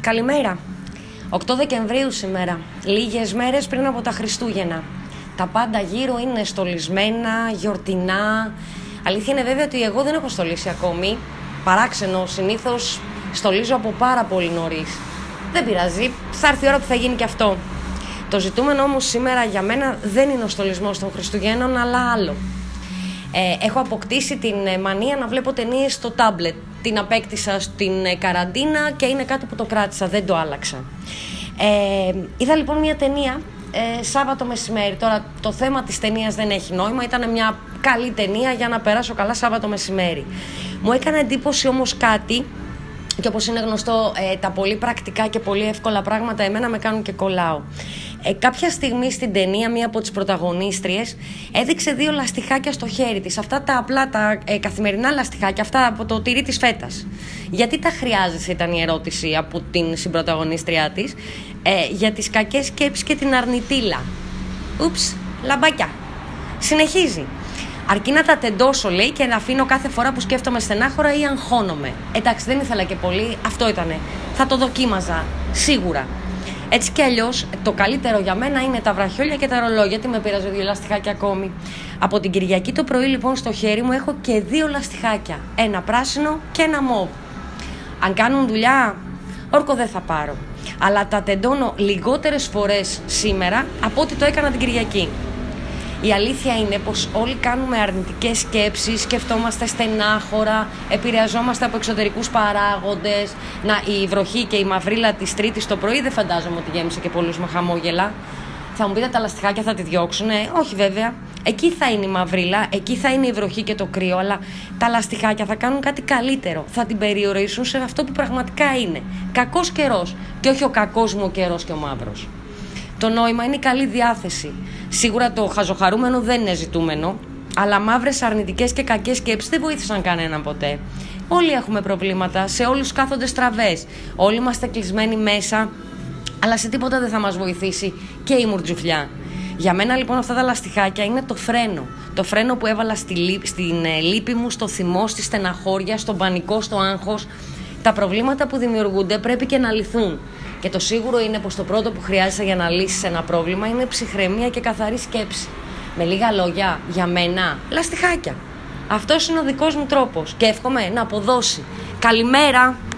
Καλημέρα. 8 Δεκεμβρίου σήμερα, λίγες μέρες πριν από τα Χριστούγεννα. Τα πάντα γύρω είναι στολισμένα, γιορτινά. Αλήθεια είναι βέβαια ότι εγώ δεν έχω στολίσει ακόμη. Παράξενο, συνήθως στολίζω από πάρα πολύ νωρίς. Δεν πειράζει, θα έρθει η ώρα που θα γίνει και αυτό. Το ζητούμενο όμως σήμερα για μένα δεν είναι ο στολισμός των Χριστουγέννων, αλλά άλλο. Ε, έχω αποκτήσει την ε, μανία να βλέπω ταινίες στο τάμπλετ. Την απέκτησα στην ε, καραντίνα και είναι κάτι που το κράτησα, δεν το άλλαξα. Ε, είδα λοιπόν μια ταινία ε, Σάββατο μεσημέρι. Τώρα το θέμα της ταινίας δεν έχει νόημα, ήταν μια καλή ταινία για να περάσω καλά Σάββατο μεσημέρι. Μου έκανε εντύπωση όμως κάτι και όπως είναι γνωστό ε, τα πολύ πρακτικά και πολύ εύκολα πράγματα εμένα με κάνουν και κολλάω. Ε, κάποια στιγμή στην ταινία μία από τις πρωταγωνίστριες έδειξε δύο λαστιχάκια στο χέρι της. Αυτά τα απλά, τα ε, καθημερινά λαστιχάκια, αυτά από το τυρί της φέτας. Γιατί τα χρειάζεσαι ήταν η ερώτηση από την συμπρωταγωνίστριά της. Ε, για τις κακές σκέψεις και την αρνητήλα. Ούψ, λαμπάκια. Συνεχίζει. Αρκεί να τα τεντώσω, λέει, και να αφήνω κάθε φορά που σκέφτομαι στενάχωρα ή αγχώνομαι. Εντάξει, δεν ήθελα και πολύ, αυτό ήτανε. Θα το δοκίμαζα, σίγουρα. Έτσι κι αλλιώς, το καλύτερο για μένα είναι τα βραχιόλια και τα ρολόγια. Τι με πειράζει δύο λαστιχάκια ακόμη. Από την Κυριακή το πρωί, λοιπόν, στο χέρι μου έχω και δύο λαστιχάκια. Ένα πράσινο και ένα μοβ. Αν κάνουν δουλειά, όρκο δεν θα πάρω. Αλλά τα τεντώνω λιγότερες φορές σήμερα από ό,τι το έκανα την Κυριακή. Η αλήθεια είναι πως όλοι κάνουμε αρνητικές σκέψεις, σκεφτόμαστε στενάχωρα, επηρεαζόμαστε από εξωτερικούς παράγοντες. Να, η βροχή και η μαυρίλα της Τρίτης το πρωί δεν φαντάζομαι ότι γέμισε και πολλούς με χαμόγελα. Θα μου πείτε τα λαστιχάκια θα τη διώξουνε. Όχι βέβαια. Εκεί θα είναι η μαυρίλα, εκεί θα είναι η βροχή και το κρύο, αλλά τα λαστιχάκια θα κάνουν κάτι καλύτερο. Θα την περιορίσουν σε αυτό που πραγματικά είναι. Κακός καιρός και όχι ο κακός μου ο καιρός και ο μαύρος. Το νόημα είναι η καλή διάθεση. Σίγουρα το χαζοχαρούμενο δεν είναι ζητούμενο, αλλά μαύρες αρνητικές και κακές σκέψεις δεν βοήθησαν κανέναν ποτέ. Όλοι έχουμε προβλήματα, σε όλους κάθονται στραβές. Όλοι είμαστε κλεισμένοι μέσα, αλλά σε τίποτα δεν θα μας βοηθήσει και η μουρτζουφλιά. Για μένα λοιπόν αυτά τα λαστιχάκια είναι το φρένο. Το φρένο που έβαλα στη, στην ε, λύπη μου, στο θυμό, στη στεναχώρια, στον πανικό, στο άγχος. Τα προβλήματα που δημιουργούνται πρέπει και να λυθούν. Και το σίγουρο είναι πως το πρώτο που χρειάζεσαι για να λύσεις ένα πρόβλημα είναι ψυχραιμία και καθαρή σκέψη. Με λίγα λόγια, για μένα, λαστιχάκια. Αυτός είναι ο δικός μου τρόπος και εύχομαι να αποδώσει. Καλημέρα!